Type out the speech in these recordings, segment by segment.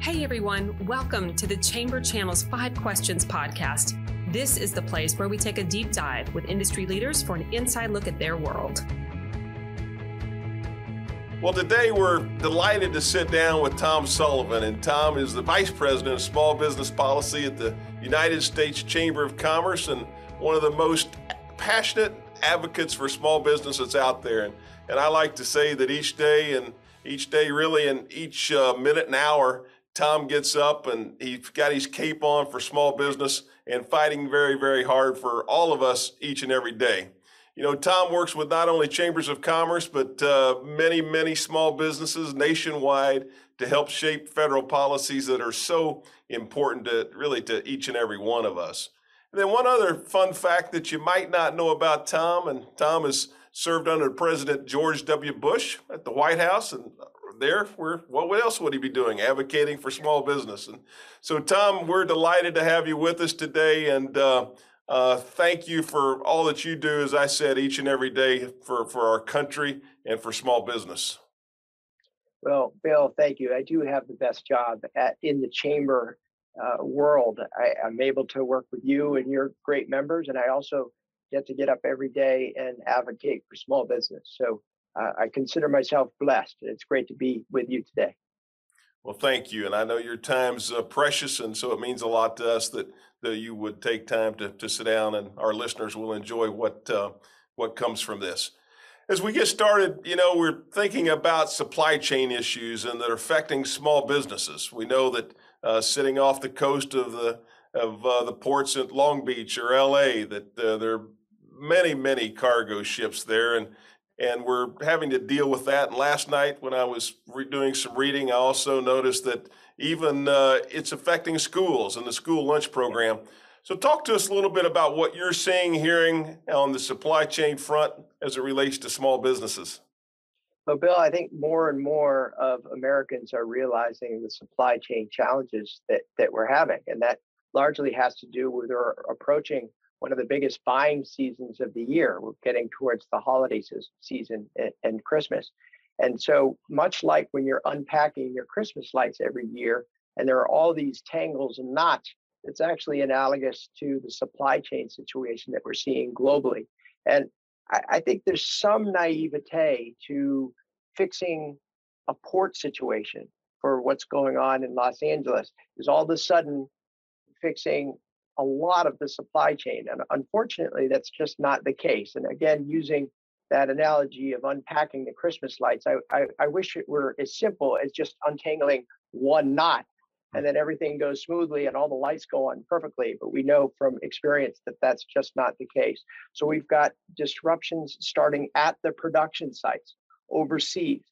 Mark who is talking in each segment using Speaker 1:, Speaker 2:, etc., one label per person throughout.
Speaker 1: Hey everyone, welcome to the Chamber Channel's Five Questions podcast. This is the place where we take a deep dive with industry leaders for an inside look at their world.
Speaker 2: Well, today we're delighted to sit down with Tom Sullivan, and Tom is the Vice President of Small Business Policy at the United States Chamber of Commerce and one of the most passionate advocates for small business that's out there. And, and I like to say that each day and each day, really, and each uh, minute and hour, Tom gets up and he's got his cape on for small business and fighting very, very hard for all of us each and every day. You know, Tom works with not only chambers of commerce, but uh, many, many small businesses nationwide to help shape federal policies that are so important to really to each and every one of us. And then one other fun fact that you might not know about Tom, and Tom has served under President George W. Bush at the White House, and there, where what else would he be doing? Advocating for small business. And so, Tom, we're delighted to have you with us today, and uh, uh, thank you for all that you do, as I said, each and every day for, for our country and for small business.
Speaker 3: Well, Bill, thank you. I do have the best job at in the chamber uh, world. I, I'm able to work with you and your great members, and I also get to get up every day and advocate for small business. So uh, I consider myself blessed. It's great to be with you today.
Speaker 2: Well, thank you, and I know your time's uh, precious, and so it means a lot to us that that you would take time to, to sit down and our listeners will enjoy what, uh, what comes from this. As we get started, you know, we're thinking about supply chain issues and that are affecting small businesses. We know that uh, sitting off the coast of the of uh, the ports at Long Beach or LA, that uh, there are many, many cargo ships there, and and we're having to deal with that. And last night, when I was re- doing some reading, I also noticed that even uh, it's affecting schools and the school lunch program. So, talk to us a little bit about what you're seeing, hearing on the supply chain front as it relates to small businesses.
Speaker 3: Well, Bill, I think more and more of Americans are realizing the supply chain challenges that, that we're having. And that largely has to do with our approaching one of the biggest buying seasons of the year. We're getting towards the holiday season and Christmas. And so, much like when you're unpacking your Christmas lights every year, and there are all these tangles and knots, it's actually analogous to the supply chain situation that we're seeing globally. And I, I think there's some naivete to fixing a port situation for what's going on in Los Angeles, is all of a sudden fixing a lot of the supply chain. And unfortunately, that's just not the case. And again, using that analogy of unpacking the Christmas lights. I, I, I, wish it were as simple as just untangling one knot and then everything goes smoothly and all the lights go on perfectly. But we know from experience that that's just not the case. So we've got disruptions starting at the production sites overseas.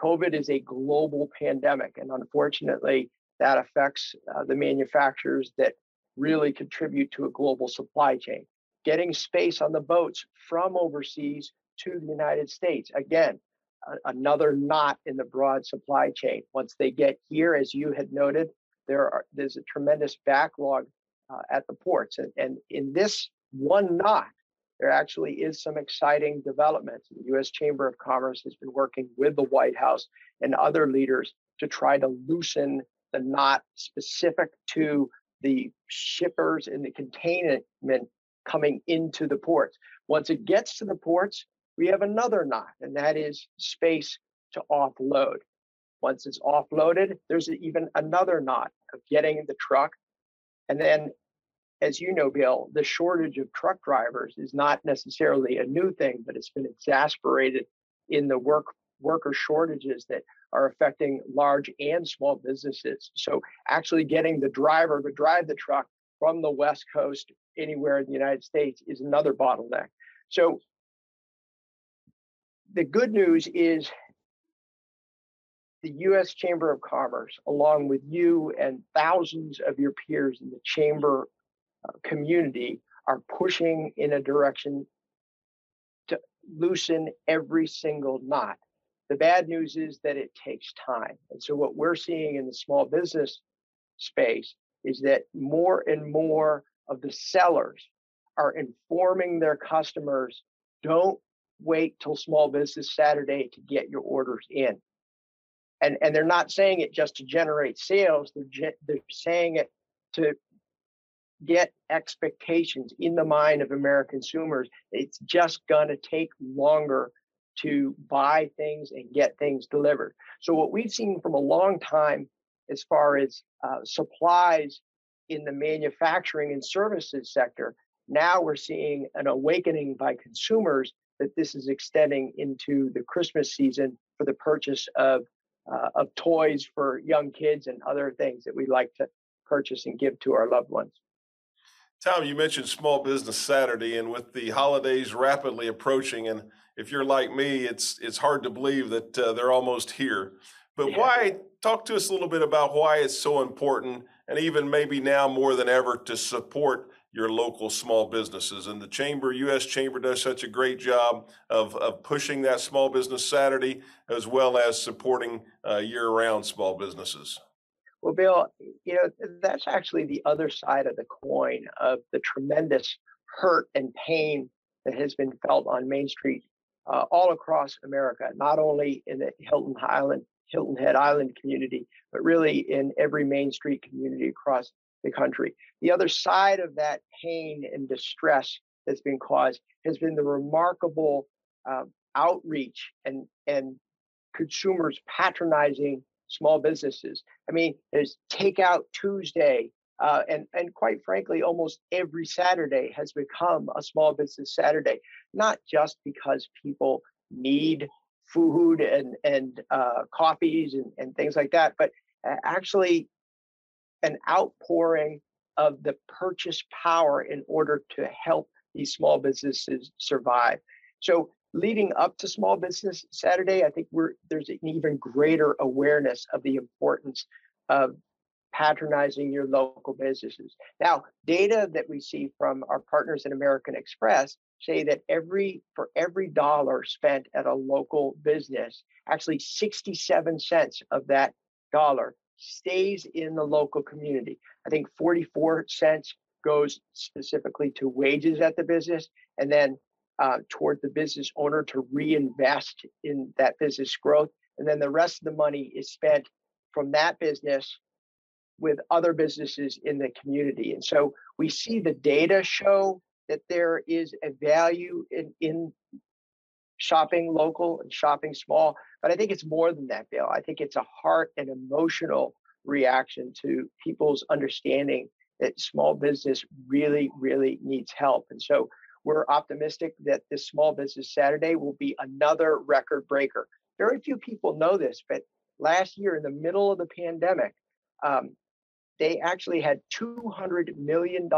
Speaker 3: COVID is a global pandemic, and unfortunately, that affects uh, the manufacturers that really contribute to a global supply chain. Getting space on the boats from overseas to the United States. Again, a, another knot in the broad supply chain. Once they get here, as you had noted, there are there's a tremendous backlog uh, at the ports, and, and in this one knot, there actually is some exciting developments. The U.S. Chamber of Commerce has been working with the White House and other leaders to try to loosen the knot specific to the shippers and the containment coming into the ports. Once it gets to the ports, we have another knot, and that is space to offload. Once it's offloaded, there's even another knot of getting the truck. And then, as you know, Bill, the shortage of truck drivers is not necessarily a new thing, but it's been exasperated in the work worker shortages that are affecting large and small businesses. So actually getting the driver to drive the truck from the West Coast anywhere in the United States is another bottleneck. So the good news is the U.S. Chamber of Commerce, along with you and thousands of your peers in the chamber uh, community, are pushing in a direction to loosen every single knot. The bad news is that it takes time. And so, what we're seeing in the small business space is that more and more of the sellers are informing their customers don't wait till small business Saturday to get your orders in. and and they're not saying it just to generate sales they're they're saying it to get expectations in the mind of american consumers it's just going to take longer to buy things and get things delivered so what we've seen from a long time as far as uh, supplies in the manufacturing and services sector now we're seeing an awakening by consumers that this is extending into the christmas season for the purchase of uh, of toys for young kids and other things that we like to purchase and give to our loved ones.
Speaker 2: Tom, you mentioned Small Business Saturday, and with the holidays rapidly approaching, and if you're like me, it's it's hard to believe that uh, they're almost here. But yeah. why? Talk to us a little bit about why it's so important, and even maybe now more than ever, to support your local small businesses. And the Chamber, U.S. Chamber, does such a great job of, of pushing that Small Business Saturday as well as supporting uh, year round small businesses.
Speaker 3: Well, Bill, you know, that's actually the other side of the coin of the tremendous hurt and pain that has been felt on Main Street uh, all across America, not only in the Hilton Hilton Head Island community, but really in every Main Street community across the country. The other side of that pain and distress that's been caused has been the remarkable uh, outreach and and consumers patronizing small businesses. I mean, there's Takeout Tuesday, uh, and and quite frankly, almost every Saturday has become a small business Saturday. Not just because people need food and and uh, coffees and, and things like that, but actually an outpouring of the purchase power in order to help these small businesses survive. So leading up to Small Business Saturday, I think we're there's an even greater awareness of the importance of patronizing your local businesses. Now, data that we see from our partners at American Express say that every for every dollar spent at a local business, actually 67 cents of that dollar stays in the local community. I think 44 cents goes specifically to wages at the business and then uh, toward the business owner to reinvest in that business growth. And then the rest of the money is spent from that business with other businesses in the community. And so we see the data show that there is a value in, in shopping local and shopping small. But I think it's more than that, Bill. I think it's a heart and emotional reaction to people's understanding that small business really, really needs help. And so we're optimistic that this Small Business Saturday will be another record breaker. Very few people know this, but last year in the middle of the pandemic, um, they actually had $200 million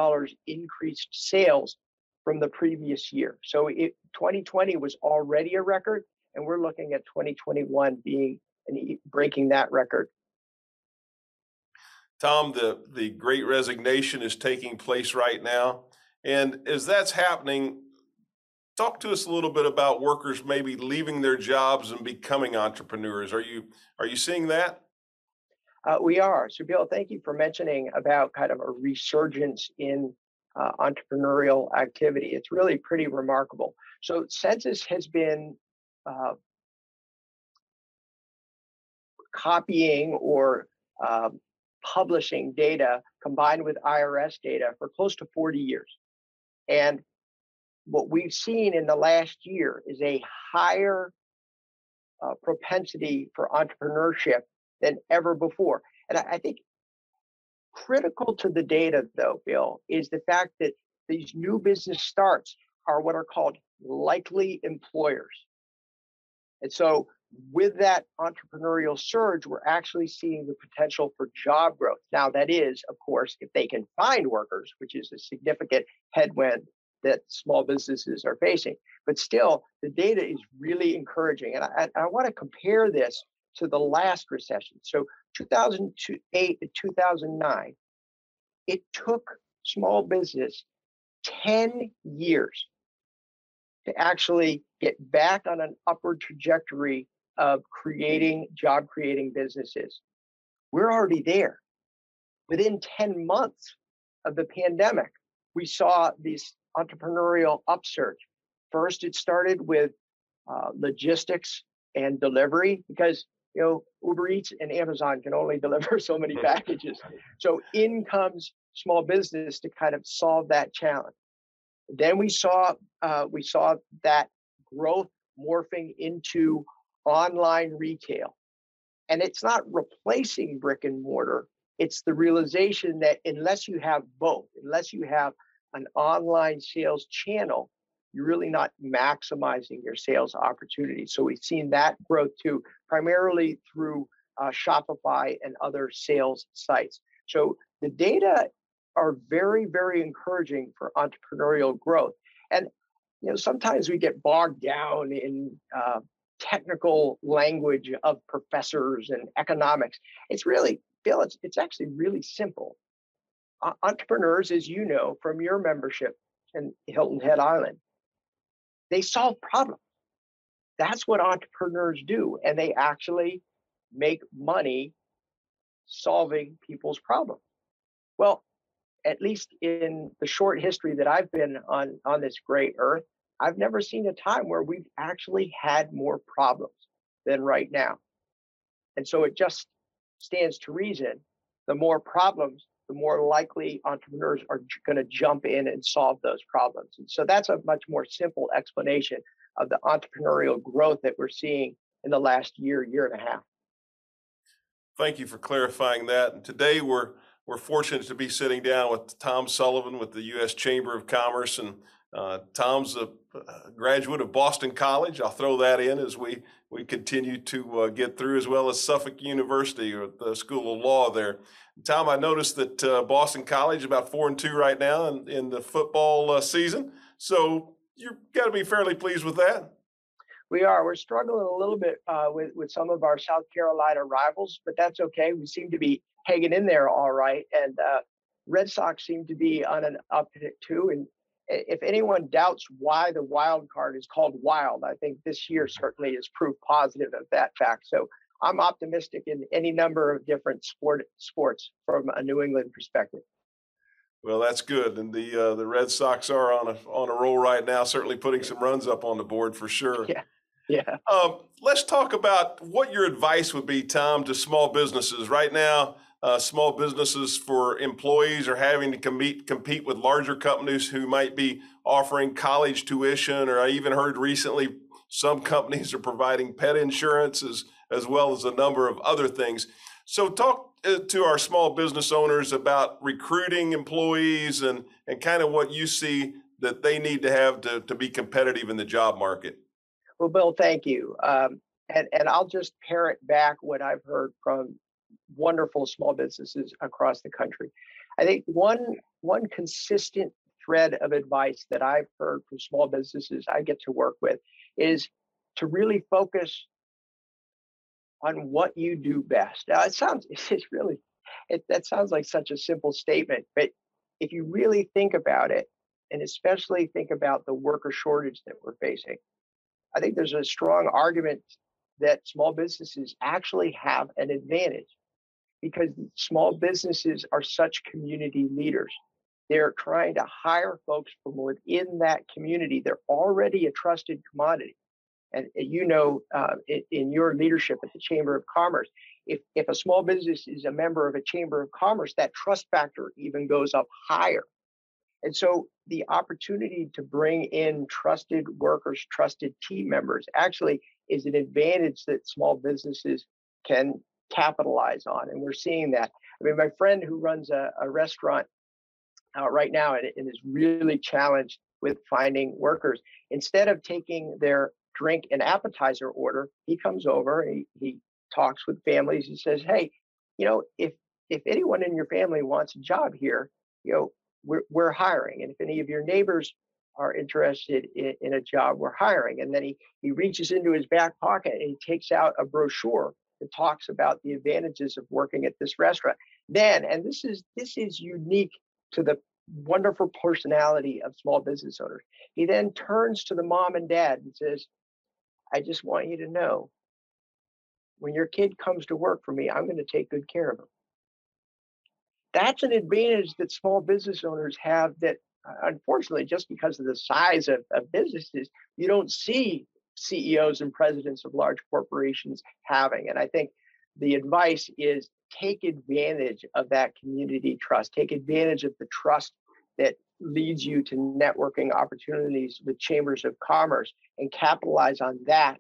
Speaker 3: increased sales from the previous year. So it, 2020 was already a record, and we're looking at 2021 being and breaking that record.
Speaker 2: Tom, the, the great resignation is taking place right now. And as that's happening, talk to us a little bit about workers maybe leaving their jobs and becoming entrepreneurs. Are you are you seeing that?
Speaker 3: Uh, we are. So, Bill, thank you for mentioning about kind of a resurgence in uh, entrepreneurial activity. It's really pretty remarkable. So, Census has been uh, copying or um, publishing data combined with IRS data for close to 40 years. And what we've seen in the last year is a higher uh, propensity for entrepreneurship than ever before. And I, I think critical to the data, though, Bill, is the fact that these new business starts are what are called likely employers. And so with that entrepreneurial surge, we're actually seeing the potential for job growth. Now, that is, of course, if they can find workers, which is a significant headwind that small businesses are facing. But still, the data is really encouraging. And I, I want to compare this to the last recession. So 2008 to 2009, it took small business 10 years to actually get back on an upward trajectory of creating job creating businesses. We're already there. Within 10 months of the pandemic, we saw this entrepreneurial upsurge. First, it started with uh, logistics and delivery because you know, Uber Eats and Amazon can only deliver so many packages. So in comes small business to kind of solve that challenge. Then we saw uh, we saw that growth morphing into online retail, and it's not replacing brick and mortar. It's the realization that unless you have both, unless you have an online sales channel, you're really not maximizing your sales opportunities. So we've seen that growth too, primarily through uh, Shopify and other sales sites. So the data are very, very encouraging for entrepreneurial growth. And you know, sometimes we get bogged down in uh, technical language of professors and economics. It's really, Bill, it's, it's actually really simple. Uh, entrepreneurs, as you know from your membership in Hilton Head Island, they solve problems. That's what entrepreneurs do. And they actually make money solving people's problems. Well, at least in the short history that I've been on, on this great earth, I've never seen a time where we've actually had more problems than right now. And so it just stands to reason the more problems, the more likely entrepreneurs are going to jump in and solve those problems. And so that's a much more simple explanation of the entrepreneurial growth that we're seeing in the last year, year and a half.
Speaker 2: Thank you for clarifying that. And today we're we're fortunate to be sitting down with Tom Sullivan with the U.S. Chamber of Commerce, and uh, Tom's a, graduate of Boston College. I'll throw that in as we we continue to uh, get through, as well as Suffolk University or the School of Law there. Tom, I noticed that uh, Boston College about four and two right now in, in the football uh, season. So you've got to be fairly pleased with that.
Speaker 3: We are. We're struggling a little bit uh, with with some of our South Carolina rivals, but that's okay. We seem to be hanging in there all right, and Red Sox seem to be on an uptick too. And if anyone doubts why the wild card is called wild, I think this year certainly is proof positive of that fact. So I'm optimistic in any number of different sport sports from a New England perspective.
Speaker 2: Well, that's good, and the uh, the Red Sox are on a on a roll right now. Certainly, putting some runs up on the board for sure.
Speaker 3: Yeah, yeah.
Speaker 2: Um, let's talk about what your advice would be, Tom, to small businesses right now. Uh, small businesses for employees are having to compete compete with larger companies who might be offering college tuition, or I even heard recently some companies are providing pet insurance as as well as a number of other things. So, talk uh, to our small business owners about recruiting employees and, and kind of what you see that they need to have to, to be competitive in the job market.
Speaker 3: Well, Bill, thank you. Um, and, and I'll just parrot back what I've heard from wonderful small businesses across the country. I think one one consistent thread of advice that I've heard from small businesses I get to work with is to really focus on what you do best. Now, it sounds, it's really, it, that sounds like such a simple statement, but if you really think about it, and especially think about the worker shortage that we're facing, I think there's a strong argument that small businesses actually have an advantage because small businesses are such community leaders. They're trying to hire folks from within that community. They're already a trusted commodity and you know uh, in, in, your leadership at the Chamber of Commerce, if, if a small business is a member of a Chamber of Commerce, that trust factor even goes up higher. And so the opportunity to bring in trusted workers, trusted team members actually is an advantage that small businesses can capitalize on. And we're seeing that. I mean, my friend who runs a, a restaurant uh, right now and, and is really challenged with finding workers, instead of taking their drink and appetizer order, he comes over, he, he talks with families. He says, Hey, you know, if if anyone in your family wants a job here, you know, we're, we're hiring. And if any of your neighbors are interested in, in, a job, we're hiring. And then he, he reaches into his back pocket and he takes out a brochure that talks about the advantages of working at this restaurant. Then, and this is this is unique to the wonderful personality of small business owners. He then turns to the mom and dad and says, I just want you to know when your kid comes to work for me, I'm going to take good care of him. That's an advantage that small business owners have that, uh, unfortunately, just because of the size of, of businesses, you don't see CEOs and presidents of large corporations having. And I think the advice is take advantage of that community trust, take advantage of the trust that leads you to networking opportunities with chambers of commerce and capitalize on that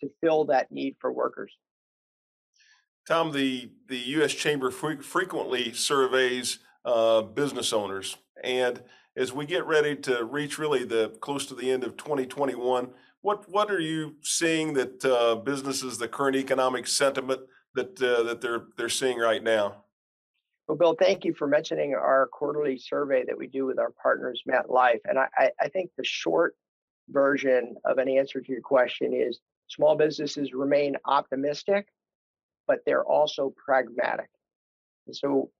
Speaker 3: to fill that need for workers.
Speaker 2: Tom, the, the U.S. Chamber fre- frequently surveys uh, business owners. And as we get ready to reach really the close to the end of 2021, what what are you seeing that uh, businesses, the current economic sentiment that uh, that they're they're seeing right now?
Speaker 3: Well, Bill, thank you for mentioning our quarterly survey that we do with our partners, MetLife. And I, I think the short version of an answer to your question is small businesses remain optimistic, but they're also pragmatic. And so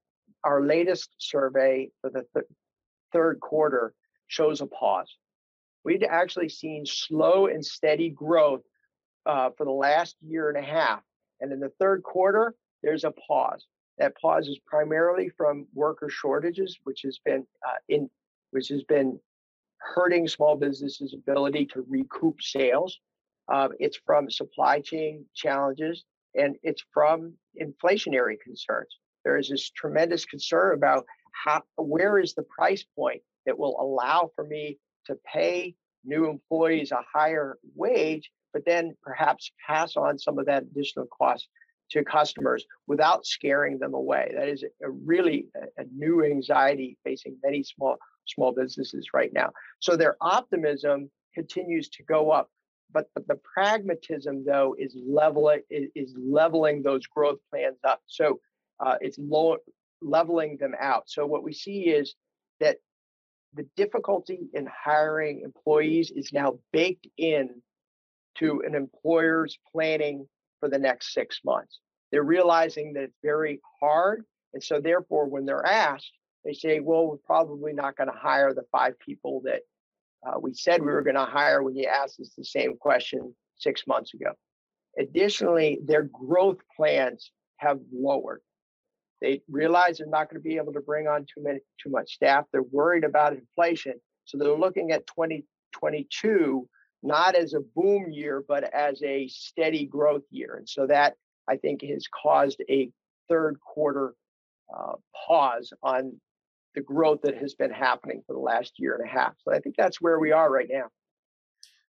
Speaker 3: our latest survey for the th- third quarter shows a pause. We'd actually seen slow and steady growth uh, for the last year and a half. And in the third quarter, there's a pause. That pause is primarily from worker shortages, which has been uh, in, which has been hurting small businesses' ability to recoup sales. Um, it's from supply chain challenges, and it's from inflationary concerns. There is this tremendous concern about how, where is the price point that will allow for me to pay new employees a higher wage, but then perhaps pass on some of that additional cost to customers without scaring them away. That is a really a, a new anxiety facing many small small businesses right now. So their optimism continues to go up, but, but the pragmatism though is leveling is, is leveling those growth plans up. So uh, it's low, leveling them out. So what we see is that the difficulty in hiring employees is now baked in to an employer's planning for the next six months. They're realizing that it's very hard. And so, therefore, when they're asked, they say, well, we're probably not going to hire the five people that uh, we said we were going to hire when you asked us the same question six months ago. Additionally, their growth plans have lowered. They realize they're not going to be able to bring on too many too much staff. They're worried about inflation, so they're looking at 2022 not as a boom year, but as a steady growth year. And so that I think has caused a third quarter uh, pause on the growth that has been happening for the last year and a half. So I think that's where we are right now.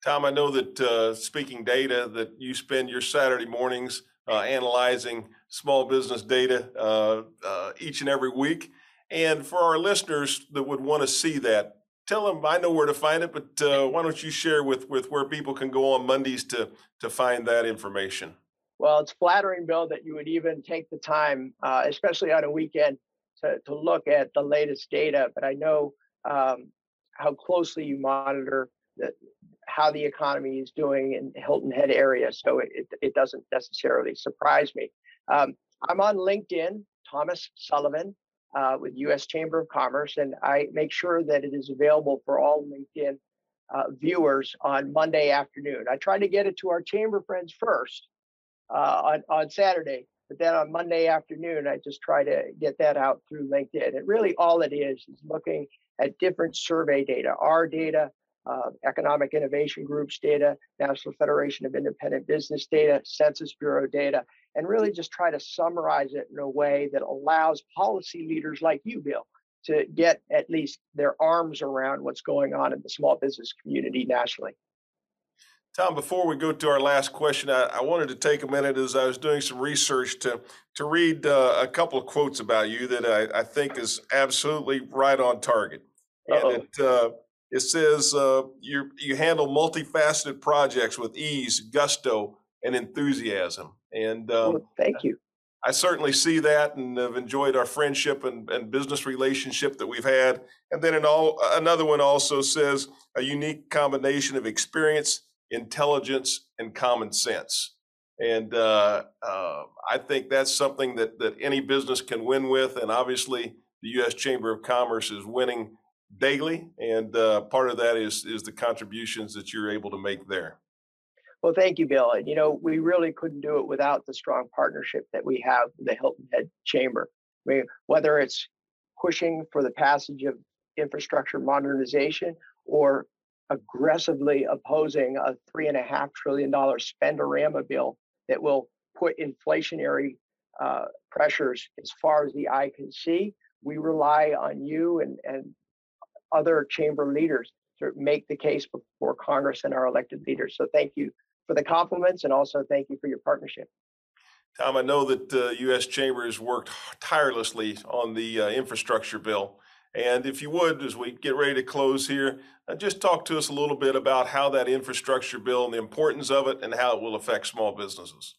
Speaker 2: Tom, I know that uh, speaking data, that you spend your Saturday mornings uh, analyzing small business data uh, uh, each and every week. And for our listeners that would want to see that, tell them I know where to find it, but uh, why don't you share with with where people can go on Mondays to to find that information?
Speaker 3: Well, it's flattering, Bill, that you would even take the time, uh, especially on a weekend, to to look at the latest data. But I know um, how closely you monitor the, how the economy is doing in Hilton Head area, so it, it doesn't necessarily surprise me. Um, I'm on LinkedIn, Thomas Sullivan, uh, with U.S. Chamber of Commerce, and I make sure that it is available for all LinkedIn uh, viewers on Monday afternoon. I try to get it to our chamber friends first uh, on on Saturday, but then on Monday afternoon, I just try to get that out through LinkedIn. And really, all it is is looking at different survey data, our data, uh, Economic Innovation Group's data, National Federation of Independent Business data, Census Bureau data, and really just try to summarize it in a way that allows policy leaders like you, Bill, to get at least their arms around what's going on in the small business community nationally.
Speaker 2: Tom, before we go to our last question, I, I wanted to take a minute as I was doing some research to to read uh, a couple of quotes about you that I, I think is absolutely right on target. Uh-oh. And it, uh, it says uh, you you handle multifaceted projects with ease, gusto, and enthusiasm. And um,
Speaker 3: thank you.
Speaker 2: I certainly see that, and have enjoyed our friendship and, and business relationship that we've had. And then an all, another one also says a unique combination of experience, intelligence, and common sense. And uh, uh, I think that's something that that any business can win with. And obviously, the U.S. Chamber of Commerce is winning daily, and uh, part of that is is the contributions that you're able to make there.
Speaker 3: Well, thank you, Bill. And you know, we really couldn't do it without the strong partnership that we have with the Hilton Head Chamber. I mean, whether it's pushing for the passage of infrastructure modernization or aggressively opposing a three and a half trillion dollar spendorama bill that will put inflationary uh, pressures as far as the eye can see. We rely on you and, and other chamber leaders to make the case before Congress and our elected leaders. So thank you for the compliments and also thank you for your partnership.
Speaker 2: Tom, I know that the uh, U.S. Chamber has worked tirelessly on the uh, infrastructure bill. And if you would, as we get ready to close here, uh, just talk to us a little bit about how that infrastructure bill and the importance of it and how it will affect small businesses.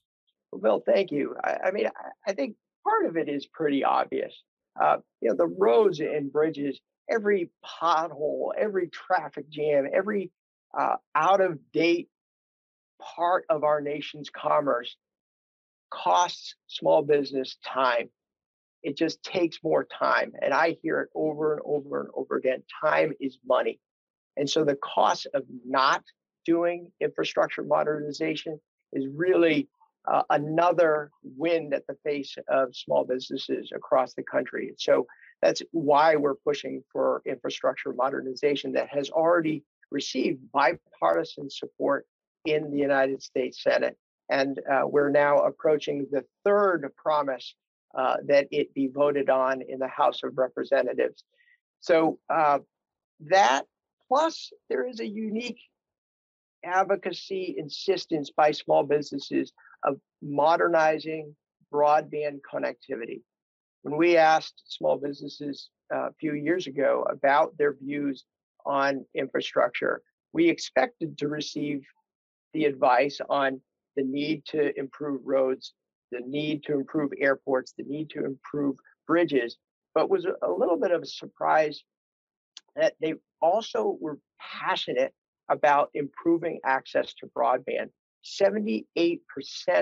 Speaker 3: Well, Bill, thank you. I, I mean, I, I, think part of it is pretty obvious. Uh, you know, the roads and bridges, every pothole, every traffic jam, every uh, out of date part of our nation's commerce costs small business time. It just takes more time. And I hear it over and over and over again. Time is money. And so the cost of not doing infrastructure modernization is really uh, another wind at the face of small businesses across the country. So that's why we're pushing for infrastructure modernization that has already received bipartisan support in the United States Senate. And uh, we're now approaching the third promise uh, that it be voted on in the House of Representatives. So uh, that plus there is a unique advocacy insistence by small businesses of modernizing broadband connectivity. When we asked small businesses uh, a few years ago about their views on infrastructure, we expected to receive the advice on the need to improve roads, the need to improve airports, the need to improve bridges, but was a little bit of a surprise that they also were passionate about improving access to broadband. 78%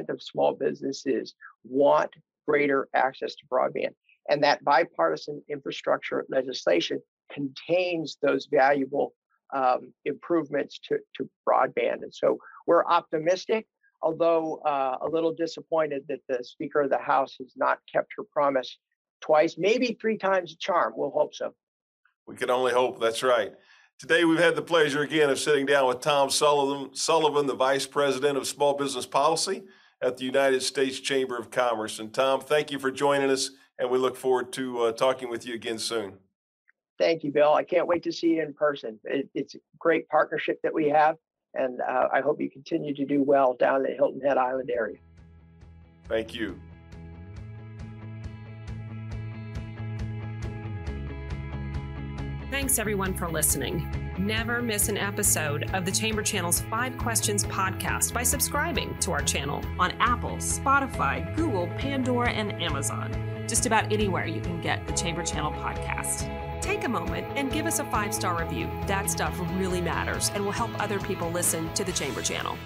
Speaker 3: of small businesses want greater access to broadband. And that bipartisan infrastructure legislation contains those valuable um, improvements to, to broadband. And so we're optimistic, although uh, a little disappointed that the Speaker of the House has not kept her promise twice, maybe three times a charm. We'll hope so.
Speaker 2: We can only hope. That's right. Today, we've had the pleasure again of sitting down with Tom Sullivan, Sullivan, the Vice President of Small Business Policy at the United States Chamber of Commerce. And Tom, thank you for joining us, and we look forward to uh, talking with you again soon.
Speaker 3: Thank you, Bill. I can't wait to see you in person. It, it's a great partnership that we have, and uh, I hope you continue to do well down in the Hilton Head Island area.
Speaker 2: Thank you.
Speaker 1: Thanks everyone for listening. Never miss an episode of the Chamber Channel's Five Questions podcast by subscribing to our channel on Apple, Spotify, Google, Pandora, and Amazon. Just about anywhere you can get the Chamber Channel podcast. Take a moment and give us a five star review. That stuff really matters and will help other people listen to the Chamber Channel.